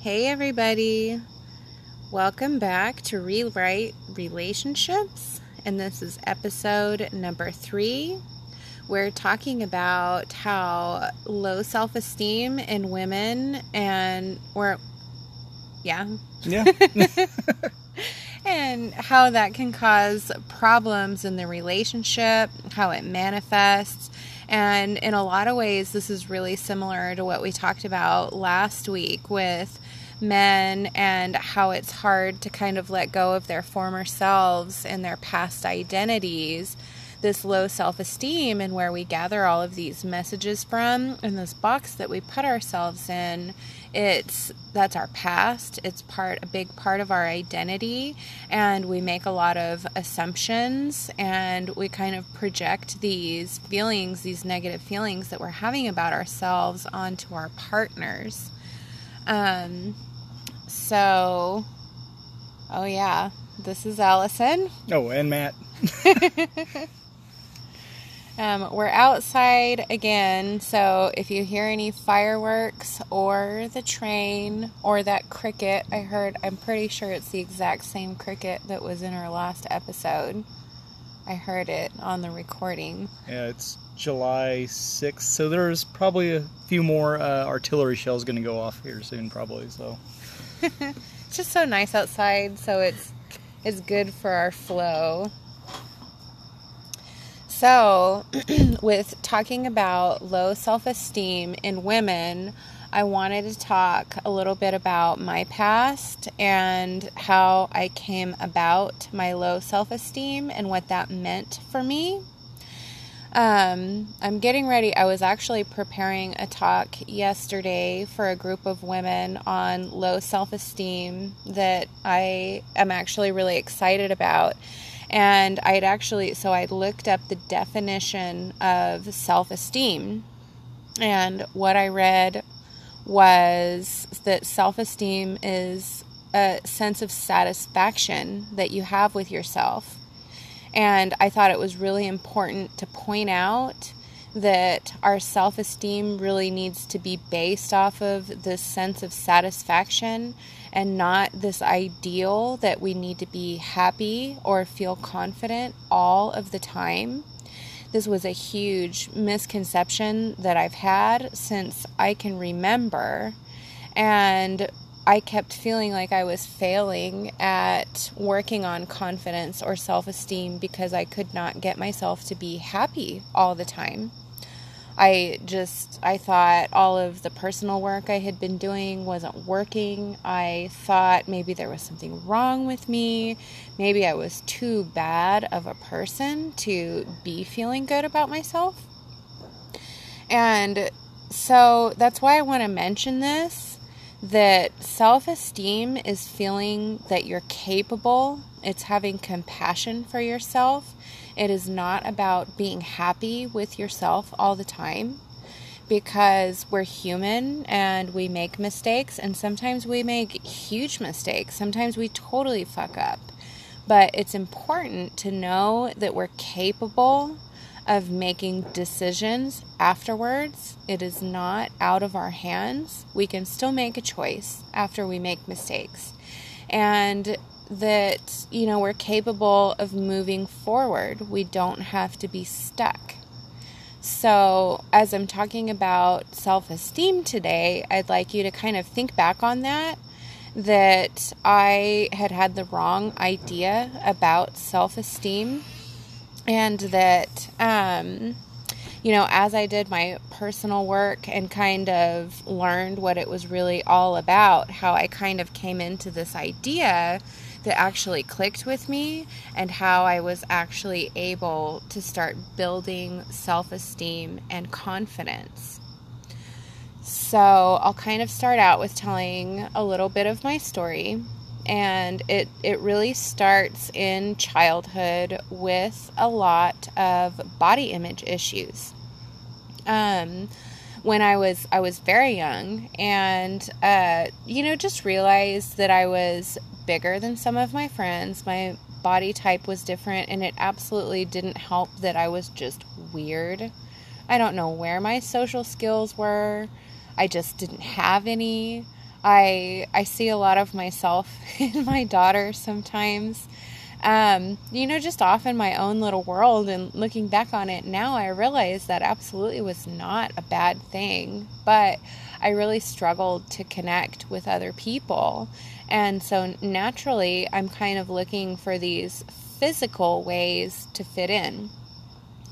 Hey, everybody. Welcome back to Rewrite Relationships. And this is episode number three. We're talking about how low self esteem in women and, or, yeah. Yeah. and how that can cause problems in the relationship, how it manifests. And in a lot of ways, this is really similar to what we talked about last week with men and how it's hard to kind of let go of their former selves and their past identities this low self esteem and where we gather all of these messages from and this box that we put ourselves in it's that's our past. It's part a big part of our identity. And we make a lot of assumptions and we kind of project these feelings these negative feelings that we're having about ourselves onto our partners. Um so oh yeah this is allison oh and matt Um, we're outside again, so if you hear any fireworks or the train or that cricket, I heard, I'm pretty sure it's the exact same cricket that was in our last episode. I heard it on the recording. Yeah, it's July 6th, so there's probably a few more uh, artillery shells going to go off here soon, probably. So it's just so nice outside, so it's it's good for our flow. So, with talking about low self esteem in women, I wanted to talk a little bit about my past and how I came about my low self esteem and what that meant for me. Um, I'm getting ready. I was actually preparing a talk yesterday for a group of women on low self esteem that I am actually really excited about. And I'd actually, so I looked up the definition of self esteem. And what I read was that self esteem is a sense of satisfaction that you have with yourself. And I thought it was really important to point out that our self esteem really needs to be based off of this sense of satisfaction and not this ideal that we need to be happy or feel confident all of the time. This was a huge misconception that I've had since I can remember. And I kept feeling like I was failing at working on confidence or self esteem because I could not get myself to be happy all the time. I just I thought all of the personal work I had been doing wasn't working. I thought maybe there was something wrong with me. Maybe I was too bad of a person to be feeling good about myself. And so that's why I want to mention this that self-esteem is feeling that you're capable. It's having compassion for yourself it is not about being happy with yourself all the time because we're human and we make mistakes, and sometimes we make huge mistakes. Sometimes we totally fuck up. But it's important to know that we're capable of making decisions afterwards. It is not out of our hands. We can still make a choice after we make mistakes. And that, you know, we're capable of moving forward. We don't have to be stuck. So, as I'm talking about self esteem today, I'd like you to kind of think back on that. That I had had the wrong idea about self esteem, and that, um, you know, as I did my personal work and kind of learned what it was really all about, how I kind of came into this idea that actually clicked with me and how I was actually able to start building self esteem and confidence. So, I'll kind of start out with telling a little bit of my story. And it, it really starts in childhood with a lot of body image issues. Um, when I was I was very young, and uh, you know, just realized that I was bigger than some of my friends. My body type was different, and it absolutely didn't help that I was just weird. I don't know where my social skills were. I just didn't have any. I I see a lot of myself in my daughter sometimes. Um, you know, just off in my own little world and looking back on it now, I realize that absolutely was not a bad thing, but I really struggled to connect with other people. And so naturally, I'm kind of looking for these physical ways to fit in.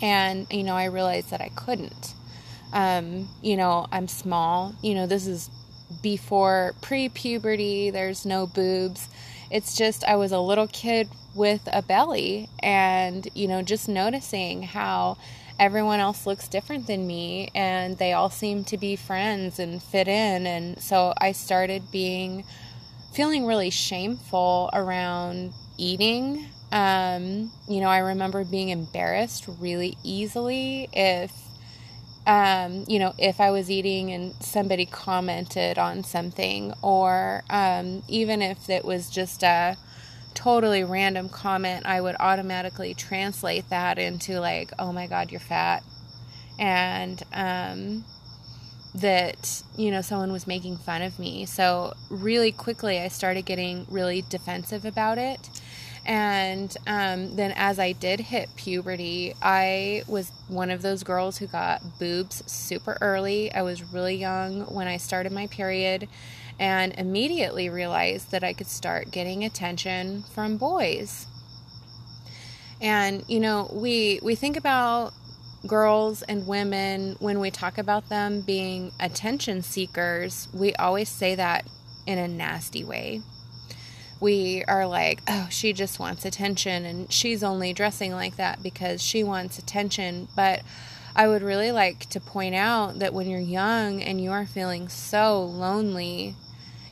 And, you know, I realized that I couldn't. Um, you know, I'm small. You know, this is before pre puberty, there's no boobs. It's just I was a little kid with a belly and, you know, just noticing how everyone else looks different than me and they all seem to be friends and fit in. And so I started being feeling really shameful around eating. Um, you know, I remember being embarrassed really easily if um, you know, if I was eating and somebody commented on something, or um, even if it was just a totally random comment, I would automatically translate that into, like, oh my God, you're fat. And um, that, you know, someone was making fun of me. So, really quickly, I started getting really defensive about it. And um, then, as I did hit puberty, I was one of those girls who got boobs super early. I was really young when I started my period and immediately realized that I could start getting attention from boys. And you know, we we think about girls and women when we talk about them being attention seekers, we always say that in a nasty way we are like, oh, she just wants attention and she's only dressing like that because she wants attention. But I would really like to point out that when you're young and you are feeling so lonely,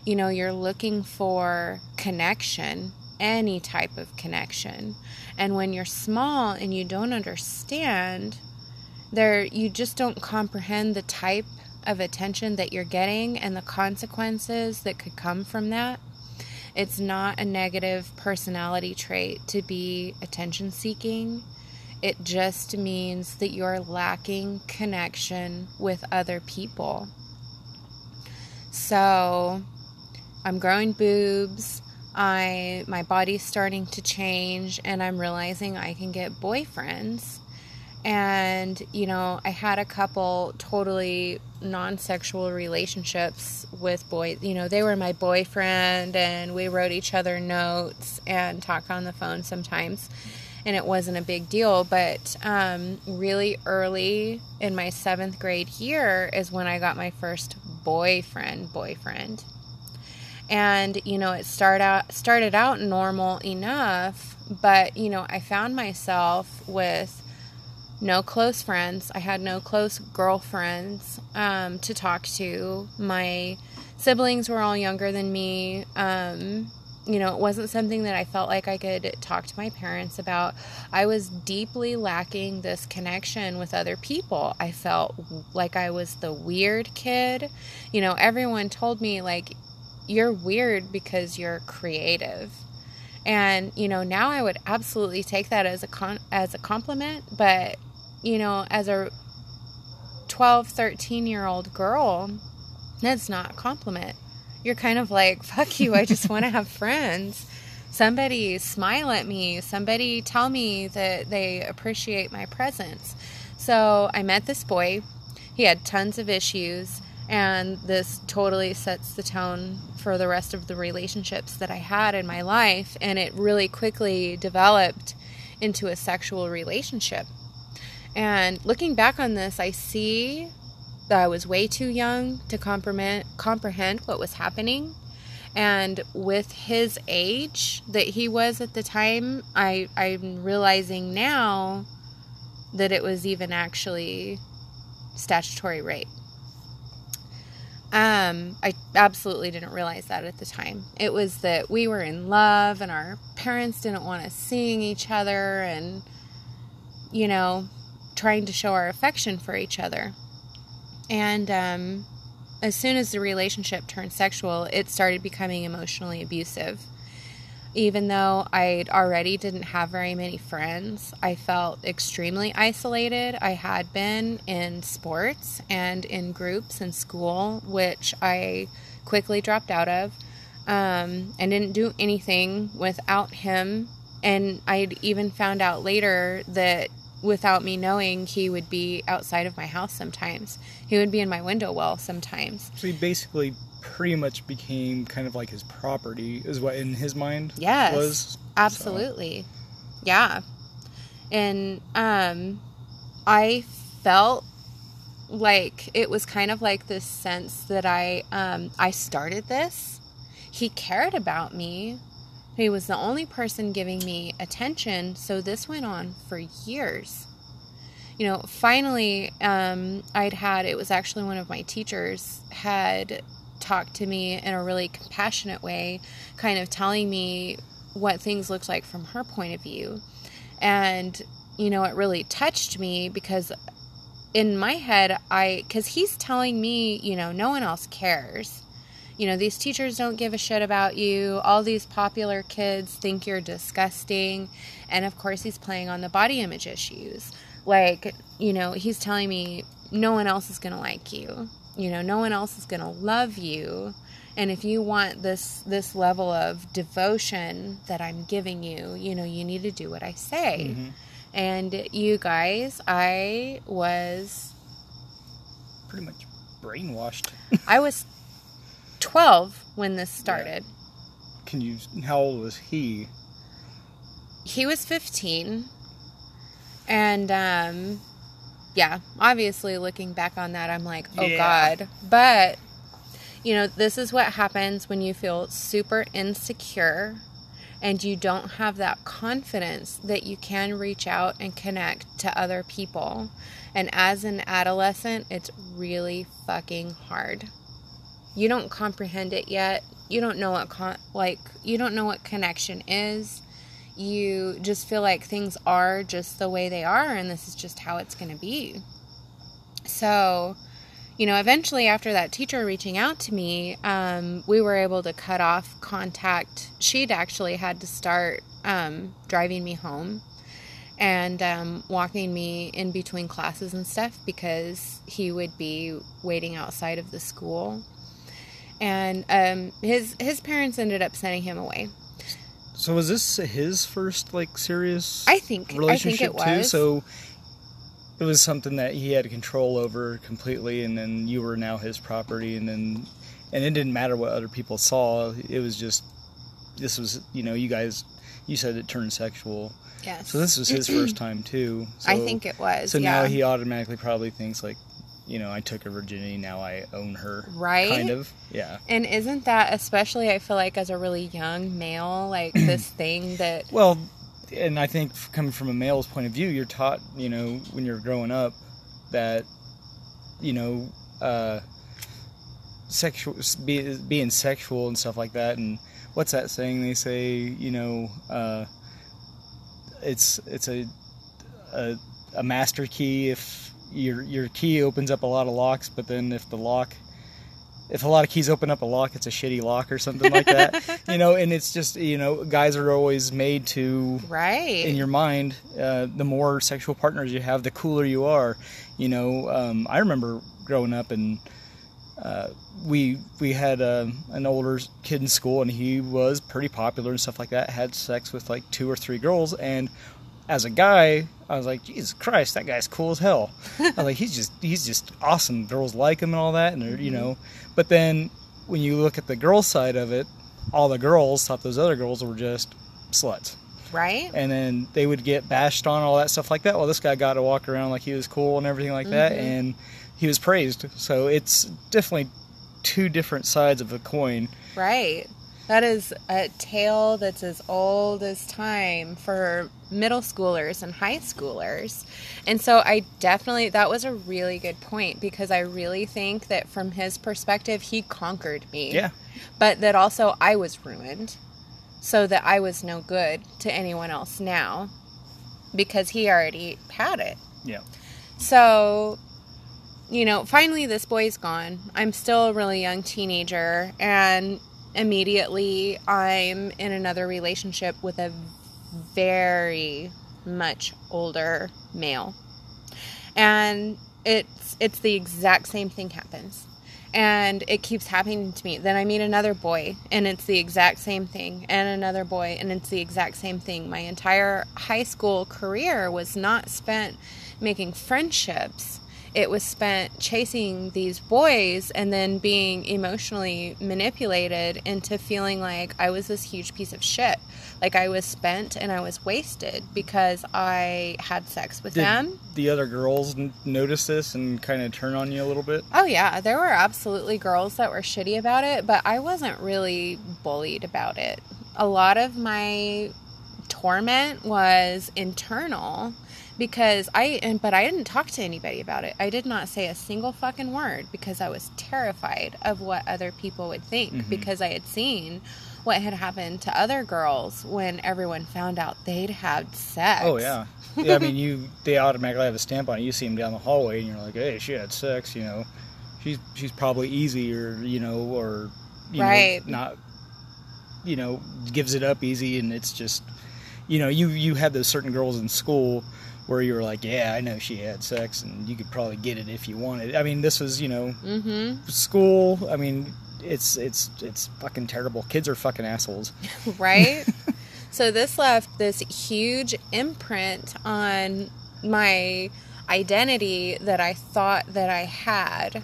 you know, you're looking for connection, any type of connection. And when you're small and you don't understand, there you just don't comprehend the type of attention that you're getting and the consequences that could come from that. It's not a negative personality trait to be attention seeking. It just means that you're lacking connection with other people. So, I'm growing boobs. I my body's starting to change and I'm realizing I can get boyfriends and, you know, I had a couple totally non sexual relationships with boys. You know, they were my boyfriend and we wrote each other notes and talk on the phone sometimes. And it wasn't a big deal. But um, really early in my seventh grade year is when I got my first boyfriend, boyfriend. And, you know, it start out, started out normal enough, but, you know, I found myself with no close friends. I had no close girlfriends um, to talk to. My siblings were all younger than me. Um, you know, it wasn't something that I felt like I could talk to my parents about. I was deeply lacking this connection with other people. I felt like I was the weird kid. You know, everyone told me, like, you're weird because you're creative. And you know, now I would absolutely take that as a con- as a compliment, but you know, as a 12, 13 year old girl, that's not a compliment. You're kind of like, fuck you, I just want to have friends. Somebody smile at me, somebody tell me that they appreciate my presence. So I met this boy. He had tons of issues, and this totally sets the tone for the rest of the relationships that I had in my life. And it really quickly developed into a sexual relationship. And looking back on this, I see that I was way too young to comprehend, what was happening. And with his age that he was at the time, I, I'm realizing now that it was even actually statutory rape. Um, I absolutely didn't realize that at the time. It was that we were in love and our parents didn't want us seeing each other, and you know, trying to show our affection for each other. And um, as soon as the relationship turned sexual, it started becoming emotionally abusive. Even though I already didn't have very many friends, I felt extremely isolated. I had been in sports and in groups in school, which I quickly dropped out of um, and didn't do anything without him. And I'd even found out later that without me knowing, he would be outside of my house sometimes. He would be in my window well sometimes. So he basically pretty much became kind of like his property, is what in his mind Yes. was. Absolutely. Yeah. And um I felt like it was kind of like this sense that I um I started this. He cared about me. He was the only person giving me attention, so this went on for years. You know, finally um I'd had it was actually one of my teachers had talked to me in a really compassionate way, kind of telling me what things looked like from her point of view. And, you know, it really touched me because in my head, I, because he's telling me, you know, no one else cares. You know, these teachers don't give a shit about you. All these popular kids think you're disgusting. And of course, he's playing on the body image issues. Like, you know, he's telling me no one else is going to like you. You know, no one else is going to love you and if you want this this level of devotion that i'm giving you you know you need to do what i say Mhm. and you guys i was Pretty much brainwashed. i was 12 when this started Can you? How old was he? he was 15 and um yeah obviously looking back on that i'm like oh Yeah. god but you know this is what happens when you feel super insecure and you don't have that confidence that you can reach out and connect to other people and as an adolescent it's really fucking hard you don't comprehend it yet you don't know what con- like you don't know what connection is you just feel like things are just the way they are and this is just how it's going to be. So, you know, eventually after that teacher reaching out to me, um, we were able to cut off contact. She'd actually had to start um, driving me home and um, walking me in between classes and stuff because he would be waiting outside of the school. And um, his his parents ended up sending him away. So was this his first like serious I think I think relationship it too? was. So it was something that he had control over completely, and then you were now his property, and then and it didn't matter what other people saw. It was just this was you know you guys you said it turned sexual, yes. so this was his first time too. So, I think it was. so. yeah. Now he automatically probably thinks like, you know, I took her virginity, now I own her. Right? Kind of. Yeah. And isn't that especially I feel like as a really young male, like this thing that Well, and I think coming from a male's point of view, you're taught, you know, when you're growing up, that, you know, uh, sexual be, being sexual and stuff like that. And what's that saying? They say, you know, uh, it's it's a, a a master key if your your key opens up a lot of locks, but then if the lock if a lot of keys open up a lock, it's a shitty lock or something like that. you know, and it's just you know, guys are always made to right. in your mind, uh, the more sexual partners you have, the cooler you are. You know, um, I remember growing up and uh, we we had uh, an older kid in school and he was pretty popular and stuff like that. Had sex with like two or three girls, and as a guy, I was like, Jesus Christ, that guy's cool as hell. I was like, he's just he's just awesome. Girls like him and all that, and they're you know. But then when you look at the girl side of it, all the girls thought those other girls were just sluts right? and then they would get bashed on all that stuff like that. Well, this guy got to walk around like he was cool and everything like that, Mhm. and he was praised. So it's definitely two different sides of a coin. Right. That is a tale that's as old as time for middle schoolers and high schoolers. And so I definitely, that was a really good point because I really think that from his perspective, he conquered me. Yeah, But that also I was ruined so that I was no good to anyone else now because he already had it. yeah, So, you know, finally this boy's gone. I'm still a really young teenager, and immediately I'm in another relationship with a very much older male. And it's it's the exact same thing happens. and it keeps happening to me. Then I meet another boy, and it's the exact same thing, and another boy, and it's the exact same thing. My entire high school career was not spent making friendships. It was spent chasing these boys and then being emotionally manipulated into feeling like I was this huge piece of shit. Like I was spent and I was wasted because I had sex with Did them. the other girls n- notice this and kind of turn on you a little bit? Oh yeah, there were absolutely girls that were shitty about it, but I wasn't really bullied about it. A lot of my torment was internal because I and but I didn't talk to anybody about it. I did not say a single fucking word because I was terrified of what other people would think Mhm. because I had seen what had happened to other girls when everyone found out they'd had sex. Oh yeah, yeah. I mean, you they automatically have a stamp on it. You see them down the hallway, and you're like, hey, she had sex. You know, she's she's probably easy, or you know, or you Right. know, not you know gives it up easy, and it's just you know you you had those certain girls in school where you were like, yeah, I know she had sex, and you could probably get it if you wanted. I mean, this was you know Mm-hmm. school. I mean, it's it's it's fucking terrible. Kids are fucking assholes. right? so this left this huge imprint on my identity that I thought that I had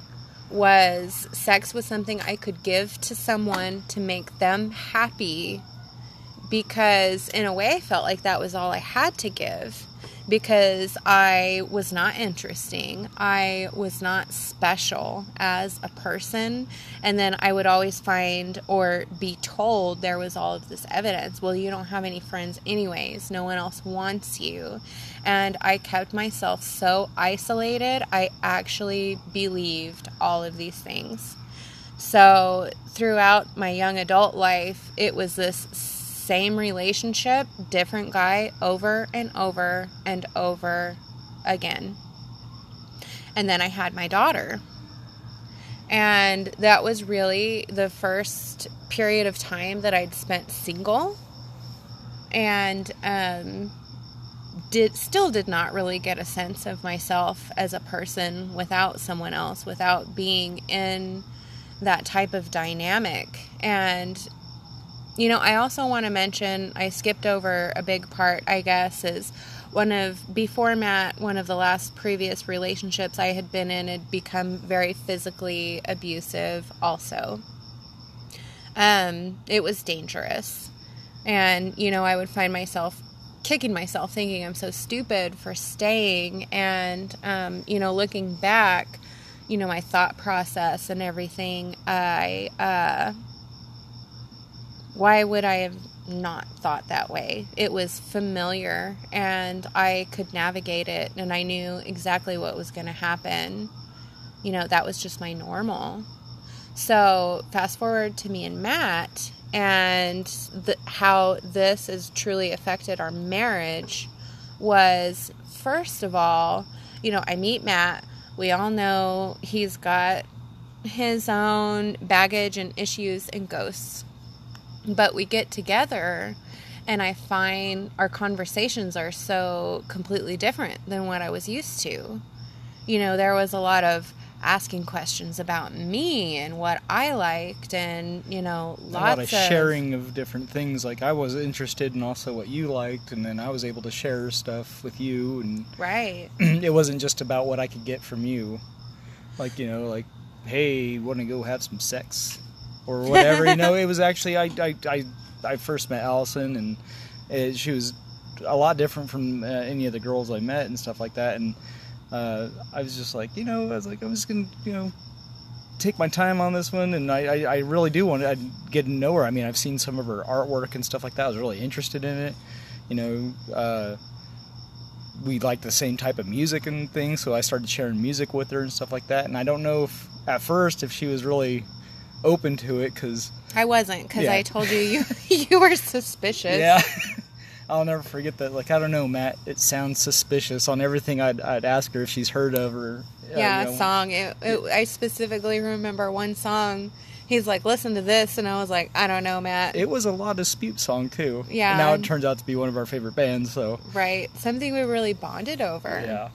was sex was something I could give to someone to make them happy because in a way I felt like that was all I had to give because I was not interesting. I was not special as a person. And then I would always find or be told there was all of this evidence. Well, you don't have any friends, anyways. No one else wants you. And I kept myself so isolated, I actually believed all of these things. So, throughout my young adult life, it was this same relationship, different guy over and over and over again. And then I had my daughter. And that was really the first period of time that I'd spent single and um, did still did not really get a sense of myself as a person without someone else, without being in that type of dynamic. And you know, I also want to mention I skipped over a big part, I guess, is one of before Matt, one of the last previous relationships I had been in had become very physically abusive also. Um, it was dangerous. And, you know, I would find myself kicking myself thinking I'm so stupid for staying and um, you know, looking back, you know, my thought process and everything, I uh why would I have not thought that way? It was familiar and I could navigate it and I knew exactly what was going to happen. You know, that was just my normal. So, fast forward to me and Matt and the, how this has truly affected our marriage was first of all, you know, I meet Matt. We all know he's got his own baggage and issues and ghosts but we get together and I find our conversations are so completely different than what I was used to. You know, there was a lot of asking questions about me and what I liked, and you know, a lots lot of sharing of different things. Like I was interested in also what you liked, and then I was able to share stuff with you, and Right. it wasn't just about what I could get from you. Like you know, like hey, want to go have some sex or whatever. you know, it was actually I I I, I first met Allison, and uh she was a lot different from uh, any of the girls I met and stuff like that, and. Uh, I was just like, you know, I was like, I'm just gonna, you know, take my time on this one, and I, I, I really do want to get to know her. I mean, I've seen some of her artwork and stuff like that. I was really interested in it. You know, uh, we like the same type of music and things, so I started sharing music with her and stuff like that. And I don't know if at first if she was really open to it because I wasn't because Yeah. I told you you you were suspicious. yeah. I'll never forget that. Like I don't know, Matt. It sounds suspicious on everything I'd, I'd ask her if she's heard of or uh, Yeah, you know, song. It, it, I specifically remember one song. He's like, "Listen to this," and I was like, "I don't know, Matt." It was a La Dispute song too. Yeah. And now it turns out to be one of our favorite bands. So right? Something we really bonded over. yeah.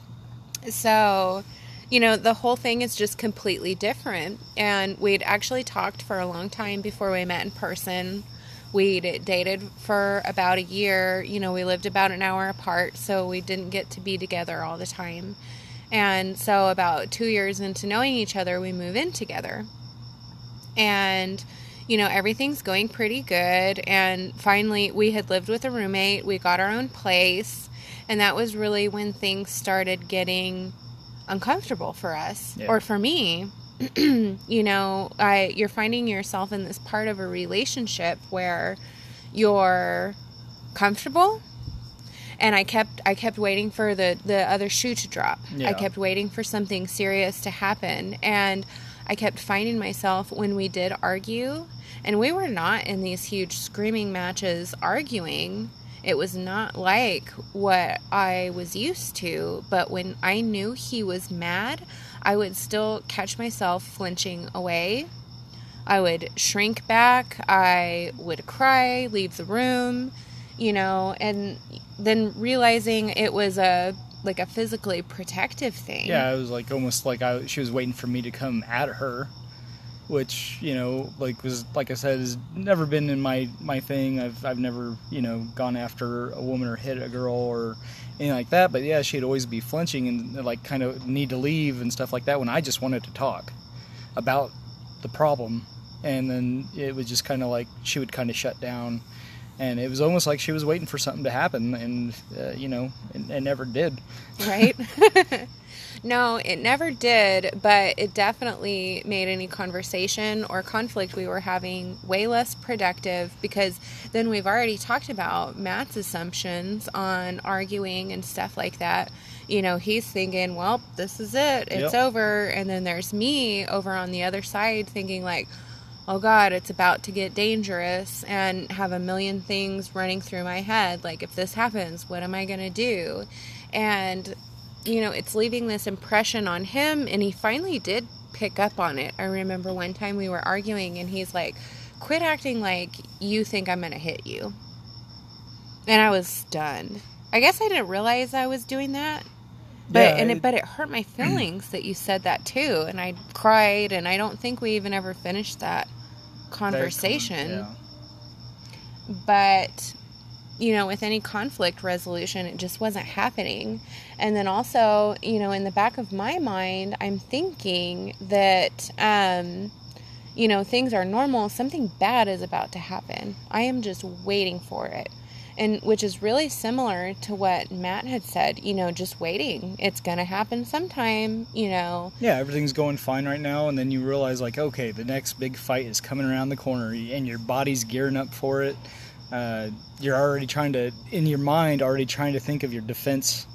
So, you know, the whole thing is just completely different. And we'd actually talked for a long time before we met in person. We'd dated for about a year. You know, we lived about an hour apart, so we didn't get to be together all the time. And so, about two years into knowing each other, we move in together. And, you know, everything's going pretty good. And finally, we had lived with a roommate, we got our own place. And that was really when things started getting uncomfortable for us Yeah. or for me. you know, I you're finding yourself in this part of a relationship where you're comfortable and I kept I kept waiting for the the other shoe to drop. Yeah. I kept waiting for something serious to happen and I kept finding myself when we did argue and we were not in these huge screaming matches arguing. It was not like what I was used to, but when I knew he was mad, I would still catch myself flinching away. I would shrink back, I would cry, leave the room, you know, and then realizing it was a like a physically protective thing. Yeah, it was like almost like I she was waiting for me to come at her, which you know like was like I said has never been in my my thing. I've I've never you know gone after a woman or hit a girl or anything like that. But yeah, she'd always be flinching and like kind of need to leave and stuff like that when I just wanted to talk about the problem, and then it was just kind of like she would kind of shut down. And it was almost like she was waiting for something to happen, and uh, you know, it, it never did. right? no, it never did, but it definitely made any conversation or conflict we were having way less productive because then we've already talked about Matt's assumptions on arguing and stuff like that. You know, he's thinking, well, this is it, it's Yep. over. And then there's me over on the other side thinking, like, oh God, it's about to get dangerous and have a million things running through my head. Like, if this happens, what am I going to do? And, you know, it's leaving this impression on him. And he finally did pick up on it. I remember one time we were arguing and he's like, quit acting like you think I'm going to hit you. And I was stunned. I guess I didn't realize I was doing that. But Yeah, and it, it- but it hurt my feelings that you said that too, and I cried, and I don't think we even ever finished that conversation. Yeah. But you know, with any conflict resolution, it just wasn't happening. And then also, you know, in the back of my mind, I'm thinking that, um, you know, things are normal. Something bad is about to happen. I am just waiting for it. And which is really similar to what Matt had said, you know, just waiting. It's going to happen sometime, you know. Yeah, everything's going fine right now, and then you realize, like, okay, the next big fight is coming around the corner, and your body's gearing up for it. Uh, you're already trying to, in your mind, already trying to think of your defense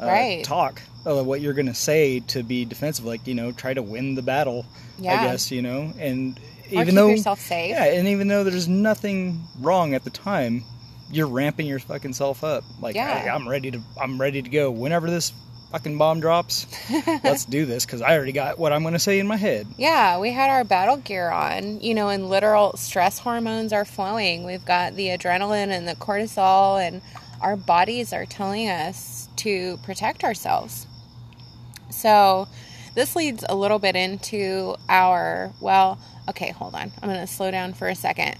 uh, Right. talk, of what you're going to say to be defensive, like, you know, try to win the battle, Yeah. I guess, you know, and Or even though. yourself safe. Yeah, and even though there's nothing wrong at the time, you're ramping your fucking self up. Like, Yeah. "Hey, I'm ready to, I'm ready to go. Whenever this fucking bomb drops, let's do this because I already got what I'm going to say in my head. Yeah, we had our battle gear on, you know, and literal stress hormones are flowing. We've got the adrenaline and the cortisol, and our bodies are telling us to protect ourselves. So, this leads a little bit into our, well, okay, hold on. I'm going to slow down for a second.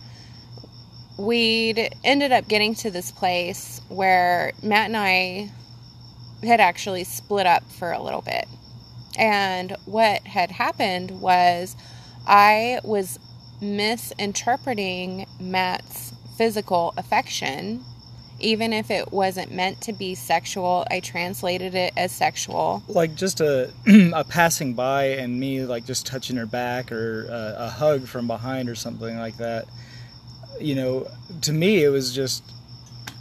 We'd ended up getting to this place where Matt and I had actually split up for a little bit. And what had happened was I was misinterpreting Matt's physical affection. Even if it wasn't meant to be sexual, I translated it as sexual. Like just a a passing by and me like just touching her back or a, a hug from behind or something like that. You know, to me it was just.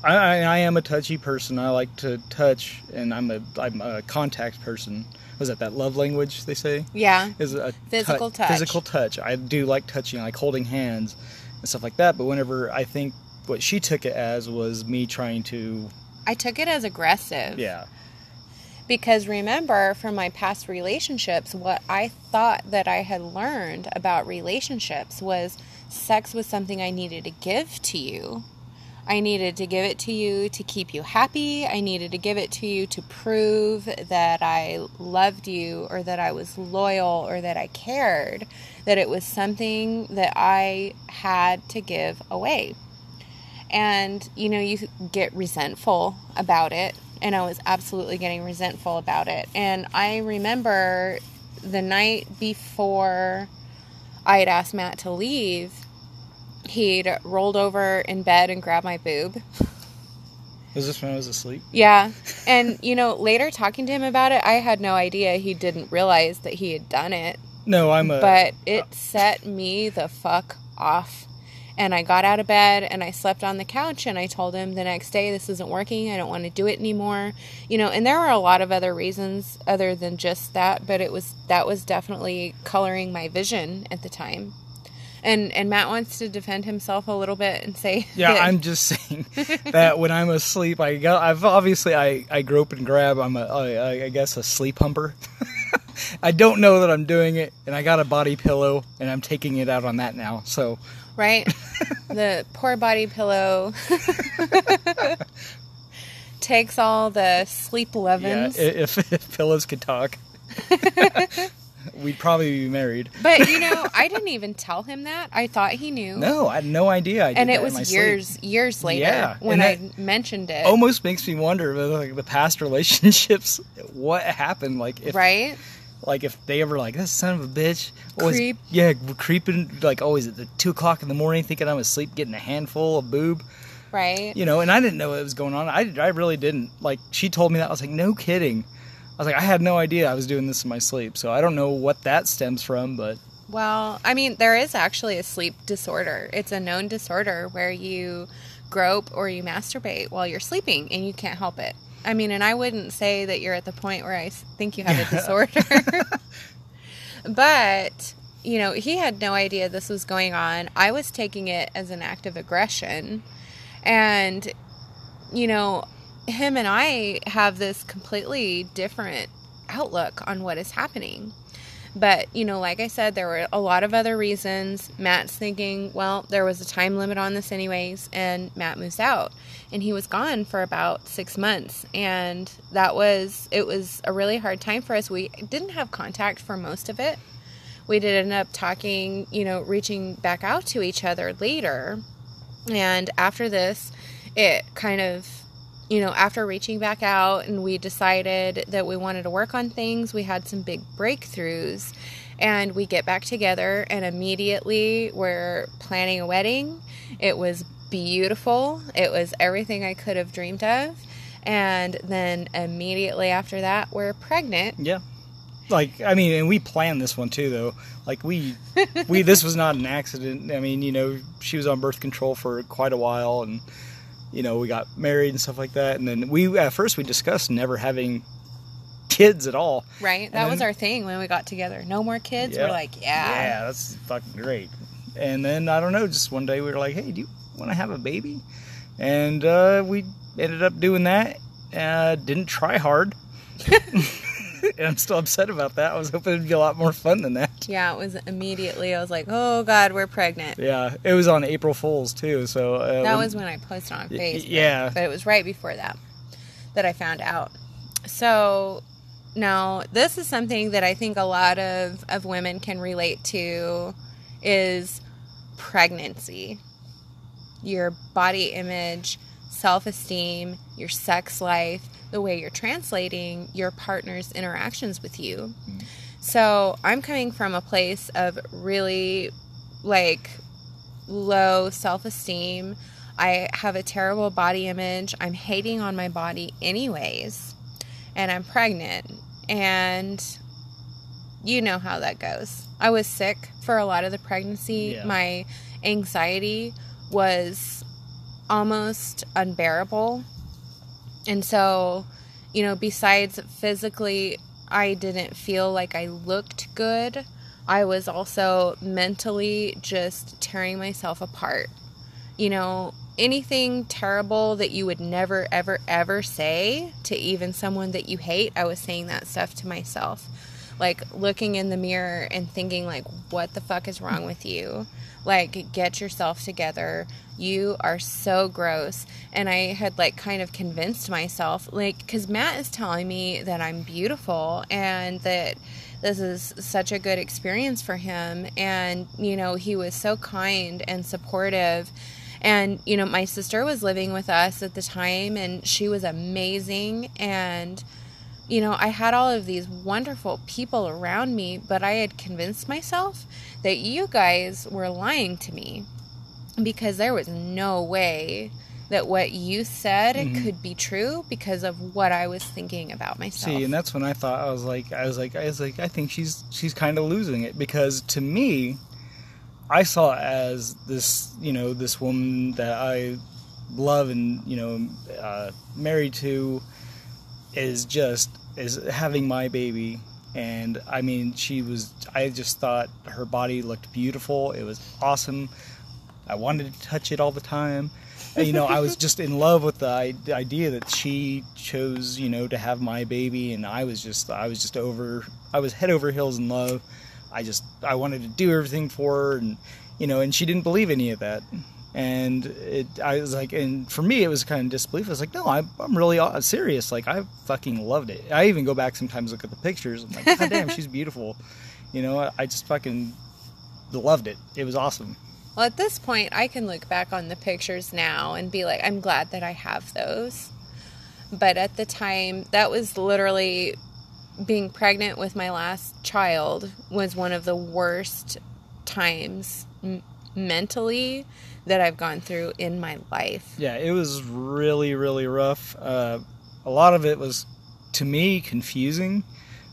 I, I am a touchy person. I like to touch, and I'm a I'm a contact person. Was that that love language they say? Yeah. is a Physical touch. Physical touch. I do like touching, like holding hands and stuff like that. But whenever I think what she took it as was me trying to, I took it as aggressive. yeah, Because remember from my past relationships, what I thought that I had learned about relationships was sex was something I needed to give to you. I needed to give it to you to keep you happy. I needed to give it to you to prove that I loved you or that I was loyal or that I cared, that it was something that I had to give away. And, you know, you get resentful about it. And I was absolutely getting resentful about it. And I remember the night before I had asked Matt to leave, he'd rolled over in bed and grabbed my boob. Was this when I was asleep? Yeah. And, you know, later talking to him about it, I had no idea he didn't realize that he had done it. No, I'm a. But uh, it set me the fuck off. And I got out of bed and I slept on the couch and I told him the next day, this isn't working. I don't want to do it anymore. You know, and there were a lot of other reasons other than just that, but it was, that was definitely coloring my vision at the time. And, and Matt wants to defend himself a little bit and say, Yeah, that- I'm just saying that when I'm asleep, I go. I've obviously I I grope and grab. I'm a I, I guess a sleep humper. I don't know that I'm doing it, and I got a body pillow, and I'm taking it out on that now. So right? the poor body pillow takes all the sleep yeah, if, if pillows could talk, we'd probably be married. but you know, I didn't even tell him that. I thought he knew. No, I had no idea. I and it was my sleep. years years later Yeah, when I mentioned it. Almost makes me wonder about like the past relationships. What happened? Like if right? like if they ever like this son of a bitch always, Creep. yeah creeping like always at the two o'clock in the morning thinking i'm asleep getting a handful of boob Right? you know and i didn't know what was going on i, I really didn't like she told me that i was like no kidding was like i had no idea i was doing this in my sleep so i don't know what that stems from but Well, I mean, there is actually a sleep disorder. It's a known disorder where you grope or you masturbate while you're sleeping and you can't help it. I mean, and I wouldn't say that you're at the point where I think you have a disorder. but, you know, he had no idea this was going on. I was taking it as an act of aggression. And, you know, him and I have this completely different outlook on what is happening. But, you know, like I said, there were a lot of other reasons. Matt's thinking, well, there was a time limit on this, anyways, and Matt moves out. And he was gone for about six months. And that was, it was a really hard time for us. We didn't have contact for most of it. We did end up talking, you know, reaching back out to each other later. And after this, it kind of you know, after reaching back out and we decided that we wanted to work on things, we had some big breakthroughs. And we get back together, and immediately we're planning a wedding. It was beautiful, it was everything I could have dreamed of. And then immediately after that, we're pregnant. yeah like i mean and we planned this one too though like we we this was not an accident i mean you know she was on birth control for quite a while and you know we got married and stuff like that and then we at first we discussed never having kids at all Right? That And was our thing when we got together. No more kids. Yeah. We're like, yeah. yeah that's fucking great and then i don't know just one day we were like hey do you want to have a baby and uh, we ended up doing that uh, didn't try hard and i'm still upset about that i was hoping it'd be a lot more fun than that Yeah, it was immediately. I was like, "Oh God, we're pregnant." Yeah, it was on April Fools too. So uh, That when- was when I posted on Facebook. yeah. But it was right before that that I found out. So now this is something that I think a lot of, of women can relate to is pregnancy. Your body image, self esteem, your sex life, the way you're translating your partner's interactions with you. Mm-hmm. So I'm coming from a place of really like low self esteem. I have a terrible body image. I'm hating on my body, anyways. And I'm pregnant. And you know how that goes. I was sick for a lot of the pregnancy. Yeah. My anxiety was almost unbearable. And so, you know, besides physically, I didn't feel like I looked good. I was also mentally just tearing myself apart. You know, anything terrible that you would never, ever, ever say to even someone that you hate, I was saying that stuff to myself. Like looking in the mirror and thinking like what the fuck is wrong with you? Like get yourself together. You are so gross. And i had like kind of convinced myself like because matt is telling me that i'm beautiful and that this is such a good experience for him. And you know he was so kind and supportive. And you know my sister was living with us at the time and she was amazing. And you know, I had all of these wonderful people around me, but I had convinced myself that you guys were lying to me because there was no way that what you said mm-hmm. could be true because of what I was thinking about myself. See, and that's when I thought I was like I was like I was like I think she's she's kind of losing it because to me I saw as this, you know, this woman that I love and, you know, uh, married to is just is having my baby and I mean she was I just thought her body looked beautiful. It was awesome. I wanted to touch it all the time. And, you know, I was just in love with the idea that she chose, you know, to have my baby and I was just I was just over I was head over heels in love. I just I wanted to do everything for her and you know, and she didn't believe any of that and it i was like and for me it was kind of disbelief. I was like no i'm, I'm really uh, serious. Like i fucking loved it. I even go back sometimes look at the pictures. I'm like god damn she's beautiful. You know I, just fucking loved it. It was awesome. Well at this point i can look back on the pictures now and be like i'm glad that i have those. But at the time that was literally being pregnant with my last child was one of the worst times mentally that I've gone through in my life. Yeah, it was really, really rough. Uh, a lot of it was, to me, confusing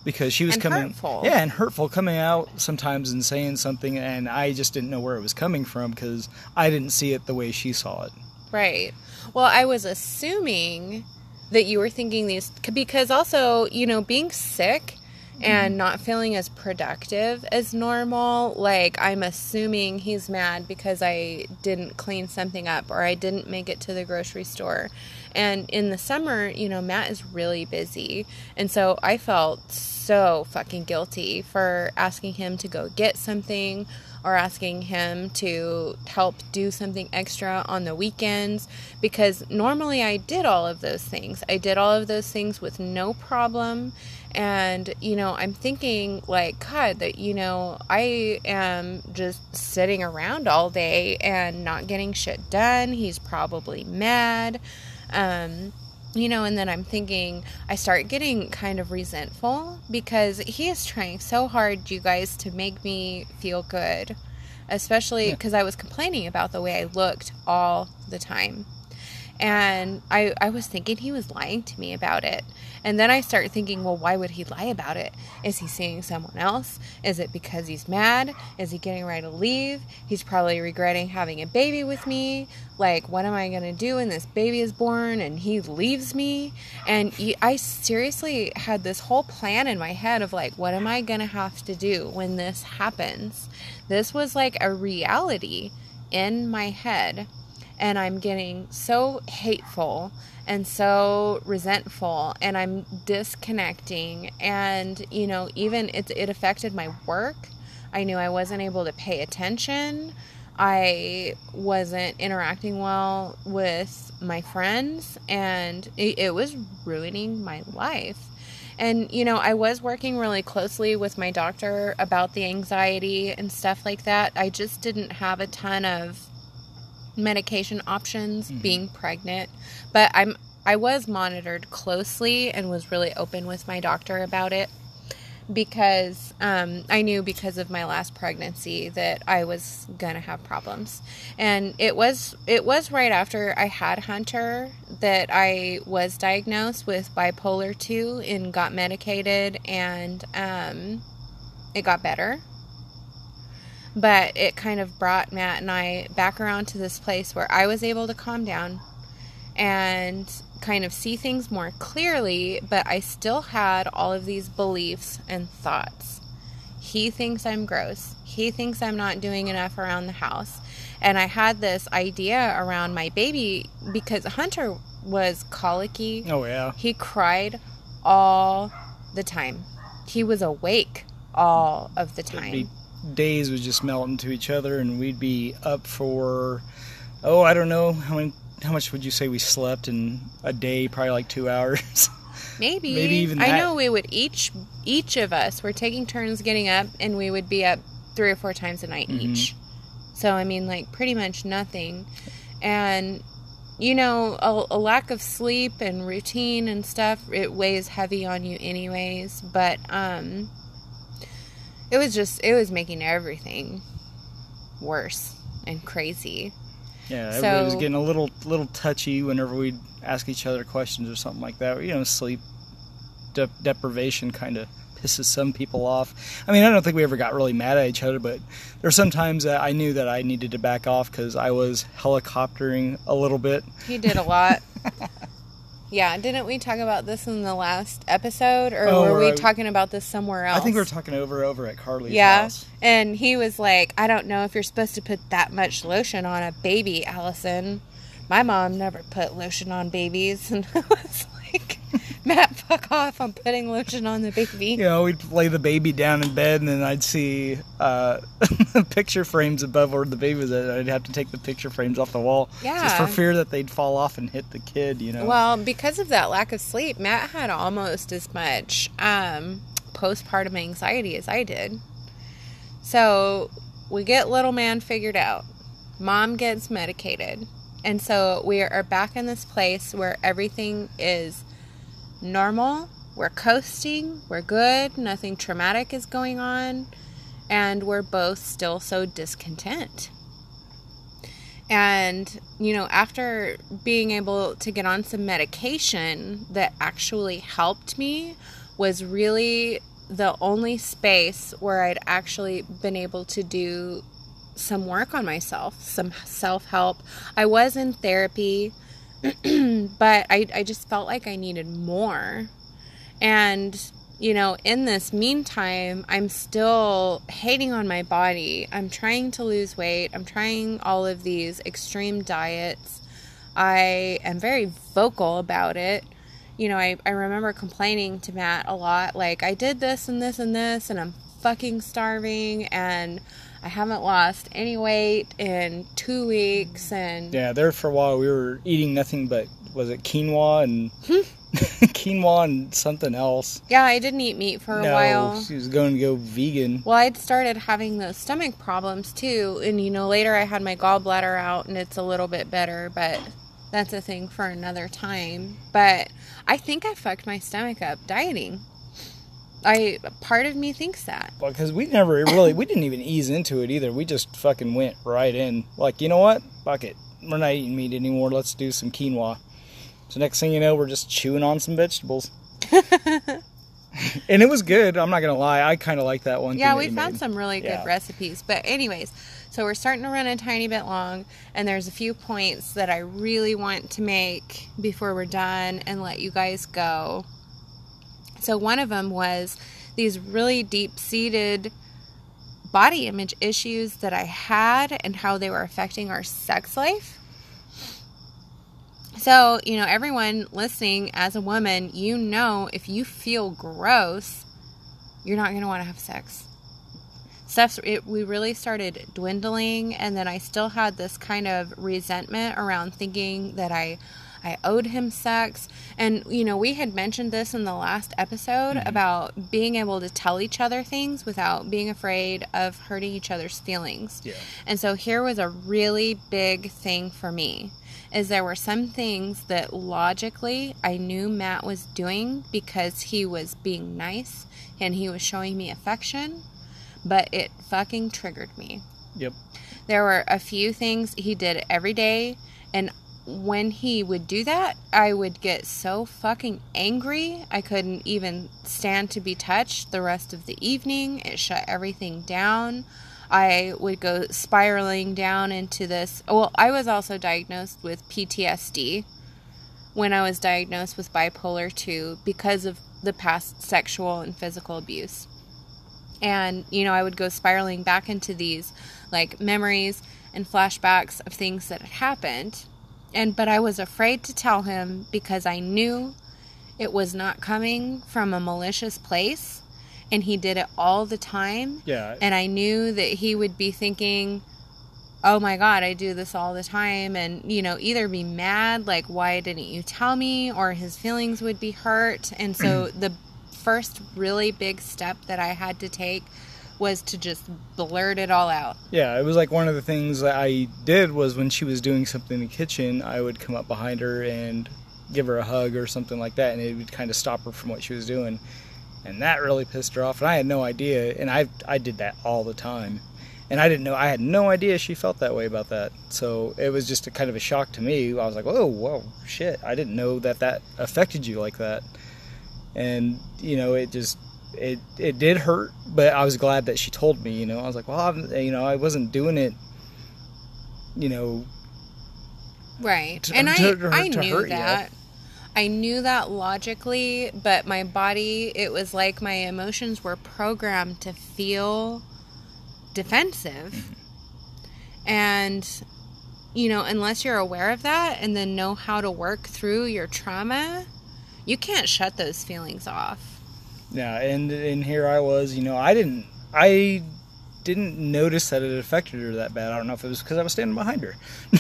because she was and coming, hurtful. yeah, and hurtful, coming out sometimes and saying something, and I just didn't know where it was coming from because I didn't see it the way she saw it. Right. Well, I was assuming that you were thinking these because also, you know, being sick and mm-hmm. not feeling as productive as normal. Like, I'm assuming he's mad because I didn't clean something up or I didn't make it to the grocery store. And in the summer, you know, Matt is really busy. And so I felt so fucking guilty for asking him to go get something or asking him to help do something extra on the weekends because normally I did all of those things. I did all of those things with no problem. And, you know, I'm thinking, like, God, that, you know, I am just sitting around all day and not getting shit done. He's probably mad. Um, you know, and then I'm thinking, I start getting kind of resentful because he is trying so hard, you guys, to make me feel good, especially because yeah. I was complaining about the way I looked all the time. And I, I was thinking he was lying to me about it. And then I start thinking, well, why would he lie about it? Is he seeing someone else? Is it because he's mad? Is he getting ready to leave? He's probably regretting having a baby with me. Like, what am I going to do when this baby is born and he leaves me? And I seriously had this whole plan in my head of like, what am I going to have to do when this happens? This was like a reality in my head and I'm getting so hateful and so resentful and I'm disconnecting and you know even it it affected my work. I knew I wasn't able to pay attention. I wasn't interacting well with my friends and it, it was ruining my life. And, you know, I was working really closely with my doctor about the anxiety and stuff like that. I just didn't have a ton of medication options mm-hmm. being pregnant, but I'm I was monitored closely and was really open with my doctor about it because um, I knew because of my last pregnancy that I was gonna have problems, and it was it was right after I had Hunter that I was diagnosed with bipolar two and got medicated, and um, it got better but it kind of brought Matt and I back around to this place where I was able to calm down and kind of see things more clearly, but I still had all of these beliefs and thoughts. He thinks I'm gross. He thinks I'm not doing enough around the house. And I had this idea around my baby because Hunter was colicky. Oh, yeah. He cried all the time he was awake all of the time. be, days would just melt into each other, and we'd be up for, oh, I don't know how many. How much would you say we slept in a day? Probably like two hours. Maybe. Maybe even I know we would each each of us were taking turns getting up and we would be up three or four times a night Mhm. each. So I mean like pretty much nothing. And you know, a, a lack of sleep and routine and stuff, it weighs heavy on you anyways, but um it was just it was making everything worse and crazy. Yeah, everybody was getting a little little touchy whenever we'd ask each other questions or something like that. You know, sleep de- deprivation kind of pisses some people off. I mean, I don't think we ever got really mad at each other, but there were some times that I knew that I needed to back off because I was helicoptering a little bit. He did a lot. yeah, didn't we talk about this in the last episode or Oh, were we right. talking about this somewhere else? I think we were talking over over at Carly's Yeah. house. And he was like, I don't know if you're supposed to put that much lotion on a baby, Allison. My mom never put lotion on babies. And I was like, Matt, fuck off. I'm putting lotion on the baby. You know, we'd lay the baby down in bed, and then I'd see uh, picture frames above where the baby was at. I'd have to take the picture frames off the wall, just for fear that they'd fall off and hit the kid. You know. Well, because of that lack of sleep, Matt had almost as much um, postpartum anxiety as I did. So we get little man figured out. Mom gets medicated. And so we are back in this place where everything is normal. We're coasting. We're good. Nothing traumatic is going on. And we're both still so discontent. And, you know, after being able to get on some medication that actually helped me, was really the only space where I'd actually been able to do some work on myself, some self help. I was in therapy, but I, I just felt like I needed more. And, you know, in this meantime, I'm still hating on my body. I'm trying to lose weight. I'm trying all of these extreme diets. I am very vocal about it. You know, I, I remember complaining to Matt a lot like, I did this and this and this, and I'm fucking starving, and I haven't lost any weight in two weeks. And Yeah, there for a while we were eating nothing but was it quinoa and Hmm. quinoa and something else. yeah, I didn't eat meat for a no, while. she was going to go vegan. Well, I'd started having those stomach problems too, and you know, later I had my gallbladder out and it's a little bit better, but that's a thing for another time. But I think I fucked my stomach up dieting. I part of me thinks that. Because we never really, we didn't even ease into it either. We just fucking went right in. Like, you know what? Fuck it. We're not eating meat anymore. Let's do some quinoa. So next thing you know, we're just chewing on some vegetables. and it was good. I'm not gonna lie. I kind of like that one. Yeah, we found made. some really good Yeah. recipes. But anyways, so we're starting to run a tiny bit long, and there's a few points that I really want to make before we're done and let you guys go. So one of them was these really deep-seated body image issues that I had and how they were affecting our sex life. So, you know, everyone listening as a woman, you know if you feel gross, you're not going to want to have sex. Stuff it, we really started dwindling and then I still had this kind of resentment around thinking that I I owed him sex. And you know, we had mentioned this in the last episode mm-hmm. about being able to tell each other things without being afraid of hurting each other's feelings. Yeah. And so here was a really big thing for me is there were some things that logically I knew Matt was doing because he was being nice and he was showing me affection, but it fucking triggered me. Yep. There were a few things he did every day and when he would do that, I would get so fucking angry. I couldn't even stand to be touched the rest of the evening. It shut everything down. I would go spiraling down into this. Well, I was also diagnosed with PTSD when I was diagnosed with bipolar 2 because of the past sexual and physical abuse. And, you know, I would go spiraling back into these like memories and flashbacks of things that had happened. And but I was afraid to tell him because I knew it was not coming from a malicious place and he did it all the time. Yeah. And I knew that he would be thinking, oh my God, I do this all the time. And, you know, either be mad, like, why didn't you tell me? Or his feelings would be hurt. And so the first really big step that I had to take was to just blurt it all out. Yeah, it was like one of the things that I did was when she was doing something in the kitchen, I would come up behind her and give her a hug or something like that, and it would kind of stop her from what she was doing. And that really pissed her off, and I had no idea, and I I did that all the time. And I didn't know, I had no idea she felt that way about that. So it was just a kind of a shock to me. I was like, oh, whoa, shit. I didn't know that that affected you like that. And, you know, it just, it it did hurt, but I was glad that she told me. You know, I was like, well, I'm, you know, I wasn't doing it. You know, Right. To- and I to- I to knew hurt you. that. I knew that logically, but my body, it was like my emotions were programmed to feel defensive. Mm-hmm. And you know, unless you're aware of that and then know how to work through your trauma, you can't shut those feelings off. Yeah, and and here I was. You know, I didn't, I didn't notice that it affected her that bad. I don't know if it was because I was standing behind her. I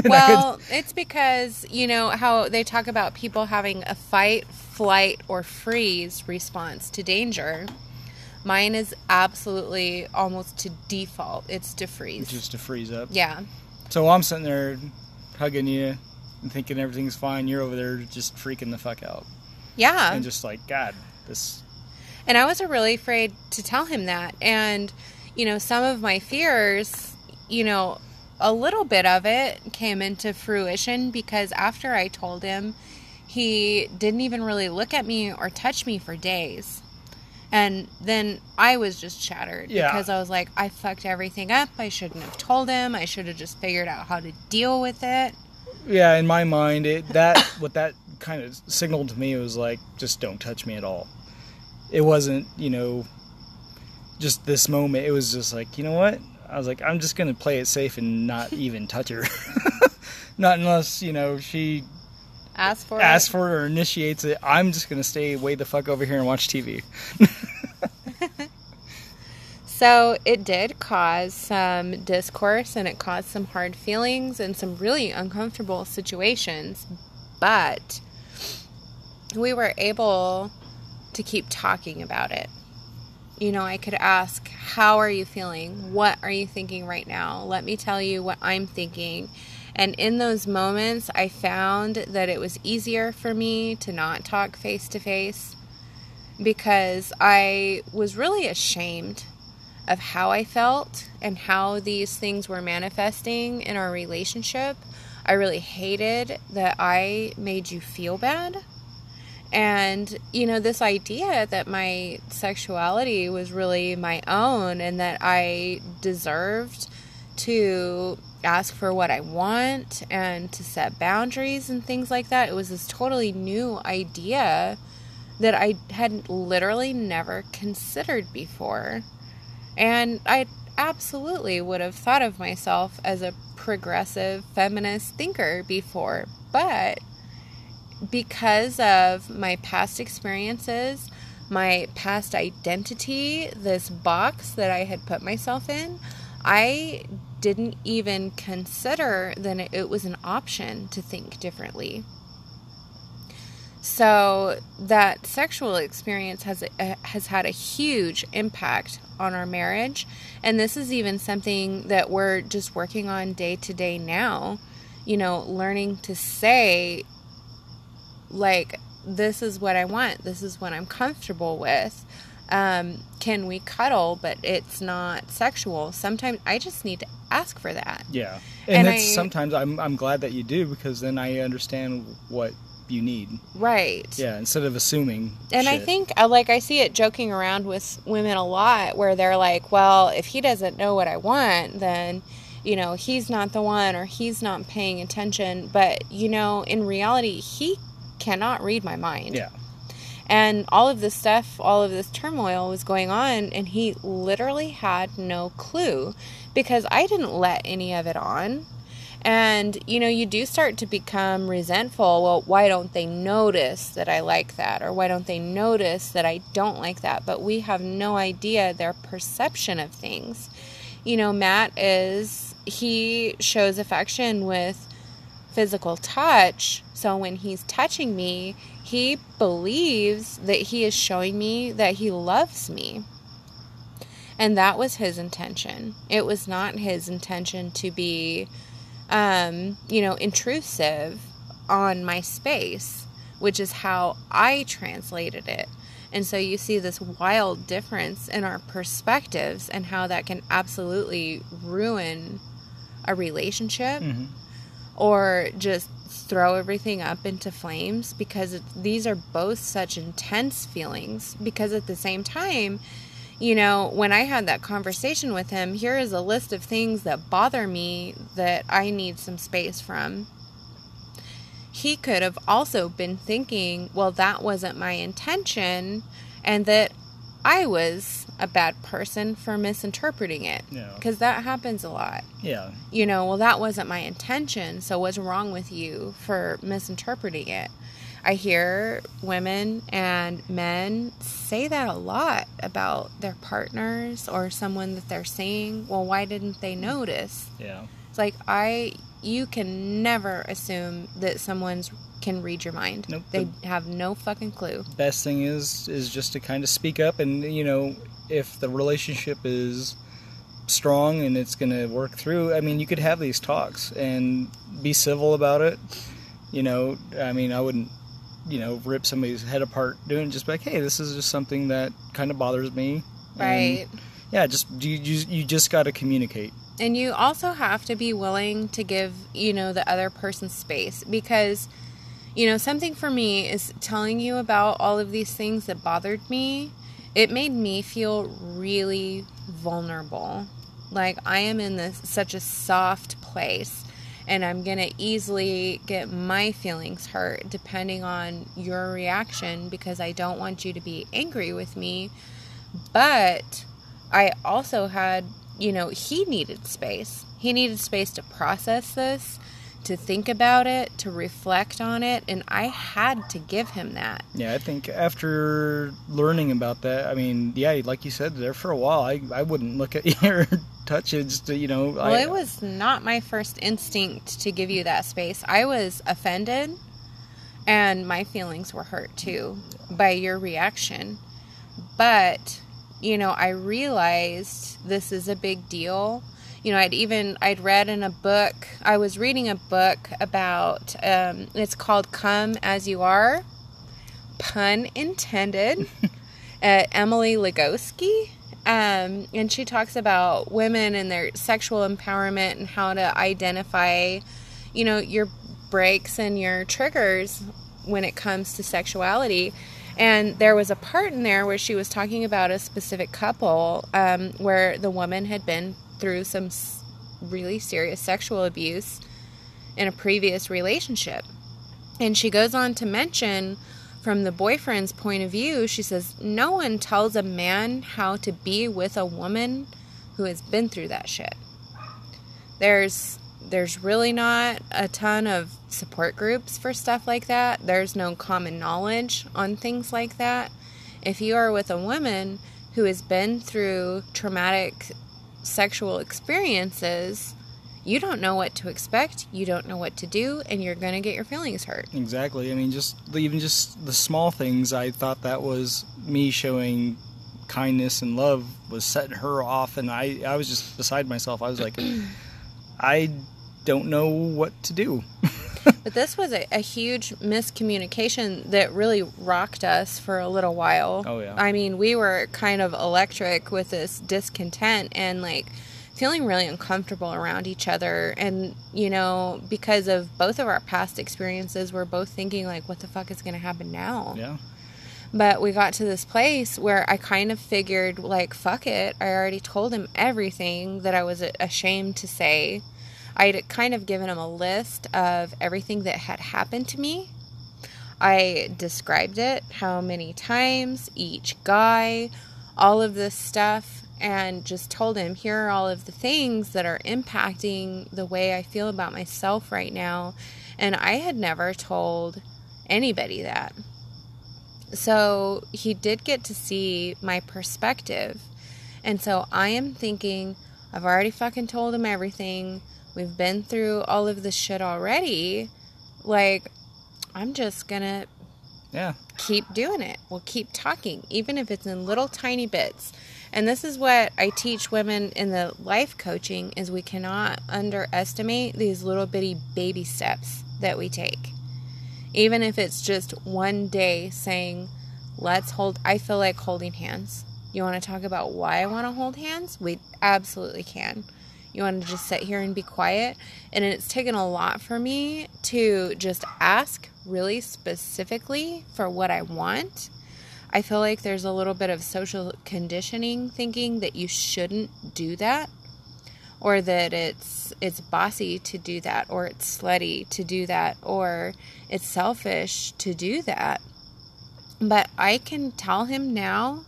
could- Well, it's because, you know, how they talk about people having a fight, flight, or freeze response to danger. Mine is absolutely almost to default. It's to freeze. just to freeze up. yeah. So I'm sitting there hugging you and thinking everything's fine. You're over there just freaking the fuck out Yeah. and just like God, this. And I was really afraid to tell him that. And, you know, some of my fears, you know, a little bit of it came into fruition because after I told him, he didn't even really look at me or touch me for days. And then I was just shattered Yeah. because I was like, I fucked everything up. I shouldn't have told him. I should have just figured out how to deal with it. Yeah, in my mind, it that what that kind of signaled to me was like, just don't touch me at all. It wasn't, you know, just this moment. It was just like, you know what? I was like, I'm just gonna play it safe and not even touch her. not unless you know she Ask for asks it. for it or initiates it. I'm just gonna stay way the fuck over here and watch TV. So it did cause some discourse and it caused some hard feelings and some really uncomfortable situations. But we were able to keep talking about it. You know, I could ask, How are you feeling? What are you thinking right now? Let me tell you what I'm thinking. And in those moments, I found that it was easier for me to not talk face to face because I was really ashamed of how I felt and how these things were manifesting in our relationship. I really hated that I made you feel bad. And, you know, this idea that my sexuality was really my own and that I deserved to ask for what I want and to set boundaries and things like that. It was this totally new idea that I had literally never considered before. And I absolutely would have thought of myself as a progressive feminist thinker before. But because of my past experiences, my past identity, this box that I had put myself in, I didn't even consider that it was an option to think differently. So that sexual experience has uh, has had a huge impact on our marriage, and this is even something that we're just working on day to day now. You know, learning to say like this is what I want, this is what I'm comfortable with. Um, can we cuddle, but it's not sexual? Sometimes I just need to ask for that. Yeah, and, And it's I- sometimes I'm I'm glad that you do because then I understand what you need. Right. Yeah, instead of assuming. And I think, uh, like, I see it joking around with women a lot where they're like, well, if he doesn't know what I want, then, you know, he's not the one or he's not paying attention. But, you know, in reality, he cannot read my mind. Yeah. And all of this stuff, all of this turmoil was going on, and he literally had no clue because I didn't let any of it on. And, you know, you do start to become resentful. Well, why don't they notice that I like that? Or why don't they notice that I don't like that? But we have no idea their perception of things. You know, Matt is, he shows affection with physical touch. So when he's touching me, he believes that he is showing me that he loves me. And that was his intention. It was not his intention to be um, you know, intrusive on my space, which is how I translated it. And so you see this wild difference in our perspectives and how that can absolutely ruin a relationship Mm-hmm. Or just throw everything up into flames because it, these are both such intense feelings. Because at the same time, you know, when I had that conversation with him, here is a list of things that bother me that I need some space from. He could have also been thinking, well, that wasn't my intention, and that I was a bad person for misinterpreting it. Yeah. Because that happens a lot. Yeah. You know, well, that wasn't my intention, so what's wrong with you for misinterpreting it? I hear women and men say that a lot about their partners or someone that they're seeing. Well, why didn't they notice? Yeah. It's like I you can never assume that someone's can read your mind. Nope. They have no fucking clue. Best thing is is just to kind of speak up, and you know, if the relationship is strong and it's going to work through, I mean, you could have these talks and be civil about it. You know, I mean, I wouldn't, you know, rip somebody's head apart doing it, just like, hey, this is just something that kind of bothers me. And, Right. yeah, just you you, you just got to communicate. And you also have to be willing to give, you know, the other person space because, you know, something for me is telling you about all of these things that bothered me. It made me feel really vulnerable. Like I am in this such a soft place and I'm going to easily get my feelings hurt depending on your reaction because I don't want you to be angry with me. But I also had, you know, he needed space. He needed space to process this, to think about it, to reflect on it, and I had to give him that. Yeah, I think after learning about that, I mean, yeah, like you said, there for a while, I, I wouldn't look at your or touch it. To, you know, Well, I, it was not my first instinct to give you that space. I was offended, and my feelings were hurt too by your reaction. But, you know, I realized this is a big deal. You know, I'd even I'd read in a book. I was reading a book about. Um, it's called "Come as You Are," pun intended. uh, Emily Nagoski. Um, and she talks about women and their sexual empowerment and how to identify, you know, your breaks and your triggers when it comes to sexuality. And there was a part in there where she was talking about a specific couple um, where the woman had been through some really serious sexual abuse in a previous relationship. And she goes on to mention from the boyfriend's point of view, she says, No one tells a man how to be with a woman who has been through that shit. There's there's really not a ton of support groups for stuff like that. There's no common knowledge on things like that. If you are with a woman who has been through traumatic sexual experiences, you don't know what to expect, you don't know what to do, and you're going to get your feelings hurt. Exactly. I mean, just even just the small things. I thought that was me showing kindness and love was setting her off, and I I was just beside myself. I was like, I don't know what to do. But this was a, a huge miscommunication that really rocked us for a little while. Oh, yeah. I mean, we were kind of electric with this discontent and like feeling really uncomfortable around each other. And, you know, because of both of our past experiences, we're both thinking, like, what the fuck is going to happen now? Yeah. But we got to this place where I kind of figured, like, fuck it. I already told him everything that I was ashamed to say. I'd kind of given him a list of everything that had happened to me. I described it, how many times, each guy, all of this stuff. and just told him, here are all of the things that are impacting the way I feel about myself right now. And I had never told anybody that. So he did get to see my perspective. And so I am thinking, I've already fucking told him everything. We've been through all of this shit already. Like, I'm just gonna Yeah. keep doing it. We'll keep talking, even if it's in little tiny bits. And this is what I teach women in the life coaching is we cannot underestimate these little bitty baby steps that we take. Even if it's just one day saying, let's hold I feel like holding hands. You want to talk about why I want to hold hands? We absolutely can. You want to just sit here and be quiet? And it's taken a lot for me to just ask really specifically for what I want. I feel like there's a little bit of social conditioning thinking that you shouldn't do that or that it's it's bossy to do that or it's slutty to do that or it's selfish to do that. But I can tell him now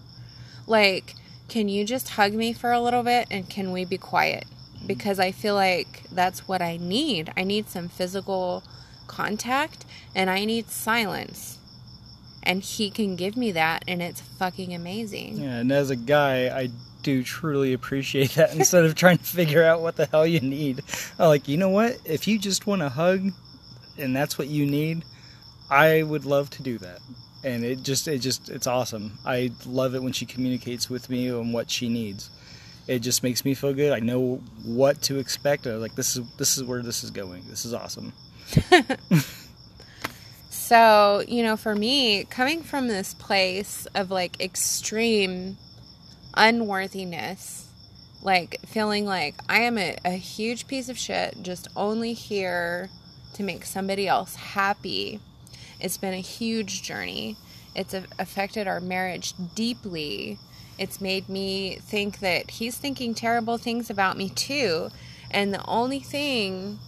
like can you just hug me for a little bit and can we be quiet? Mm-hmm. Because I feel like that's what I need. I need some physical contact and I need silence. And he can give me that and it's fucking amazing. Yeah, and as a guy, I do truly appreciate that instead of trying to figure out what the hell you need. I'm like, you know what? If you just want a hug and that's what you need, I would love to do that. And it just it just it's awesome. I love it when she communicates with me on what she needs. It just makes me feel good. I know what to expect. I was like, this is this is where this is going. This is awesome. So, you know, for me, coming from this place of like extreme unworthiness, like feeling like I am a, a huge piece of shit, just only here to make somebody else happy, it's been a huge journey. It's affected our marriage deeply. It's made me think that he's thinking terrible things about me too. And the only thing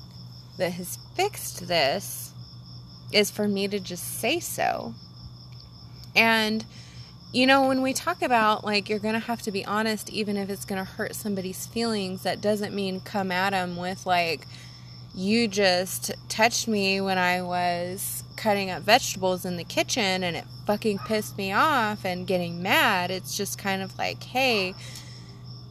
that has fixed this is for me to just say so. And, you know, when we talk about like you're going to have to be honest, even if it's going to hurt somebody's feelings, that doesn't mean come at them with like, you just touched me when I was cutting up vegetables in the kitchen and it fucking pissed me off and getting mad. It's just kind of like, hey,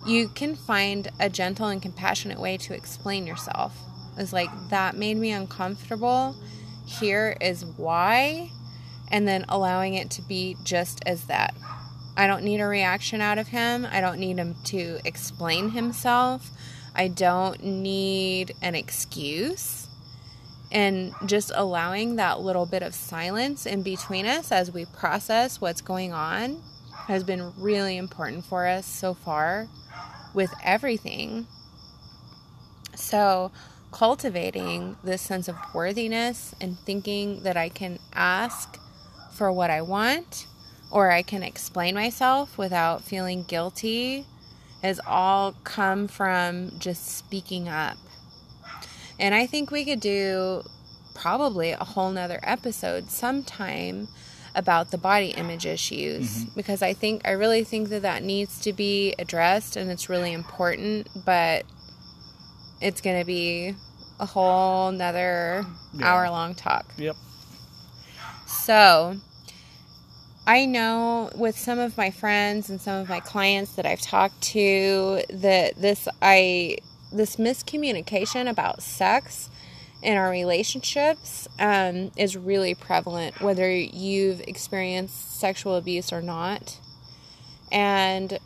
you can find a gentle and compassionate way to explain yourself. It's like, that made me uncomfortable. Here is why. And then allowing it to be just as that. I don't need a reaction out of him. I don't need him to explain himself. I don't need an excuse. And just allowing that little bit of silence in between us as we process what's going on has been really important for us so far with everything. So, cultivating this sense of worthiness and thinking that I can ask for what I want or I can explain myself without feeling guilty has all come from just speaking up. And I think we could do probably a whole nother episode sometime about the body image issues mm-hmm. because I think I really think that that needs to be addressed and it's really important, but it's going to be a whole nother Yeah. hour long talk. Yep. So, I know with some of my friends and some of my clients that I've talked to that this I this miscommunication about sex in our relationships um, is really prevalent, whether you've experienced sexual abuse or not. And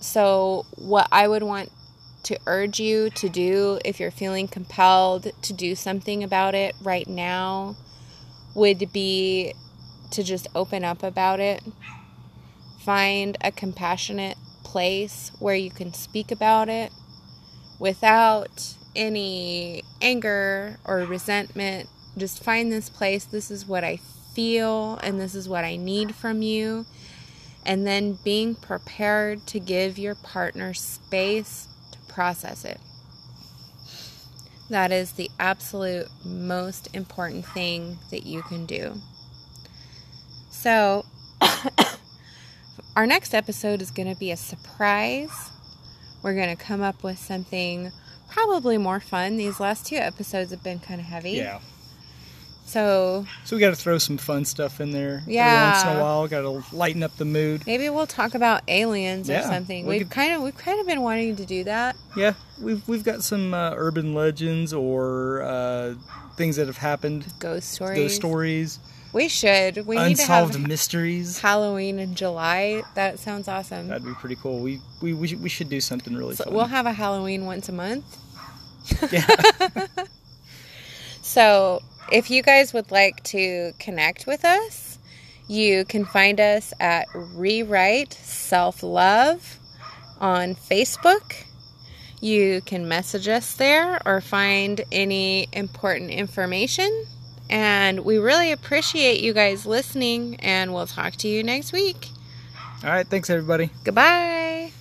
so, what I would want to urge you to do if you're feeling compelled to do something about it right now would be to just open up about it. Find a compassionate place where you can speak about it without any anger or resentment. Just find this place. This is what I feel, and this is what I need from you. And then being prepared to give your partner space to process it. That is the absolute most important thing that you can do. So, our next episode is going to be a surprise. We're going to come up with something probably more fun. These last two episodes have been kind of heavy. Yeah. So So we got to throw some fun stuff in there every Yeah. once in a while. Got to lighten up the mood. maybe we'll talk about aliens or something. we We've could- kind of we've kind of been wanting to do that. Yeah, we've we've got some uh, urban legends or uh, things that have happened, Ghost stories. ghost stories, We should. We need to unsolved have mysteries. Halloween in July. That sounds awesome. That'd be pretty cool. We we we should, we should do something really So fun. we'll have a Halloween once a month. yeah. So, if you guys would like to connect with us, you can find us at Rewrite Self Love on Facebook. You can message us there or find any important information. And we really appreciate you guys listening, and we'll talk to you next week. All right. Thanks, everybody. Goodbye.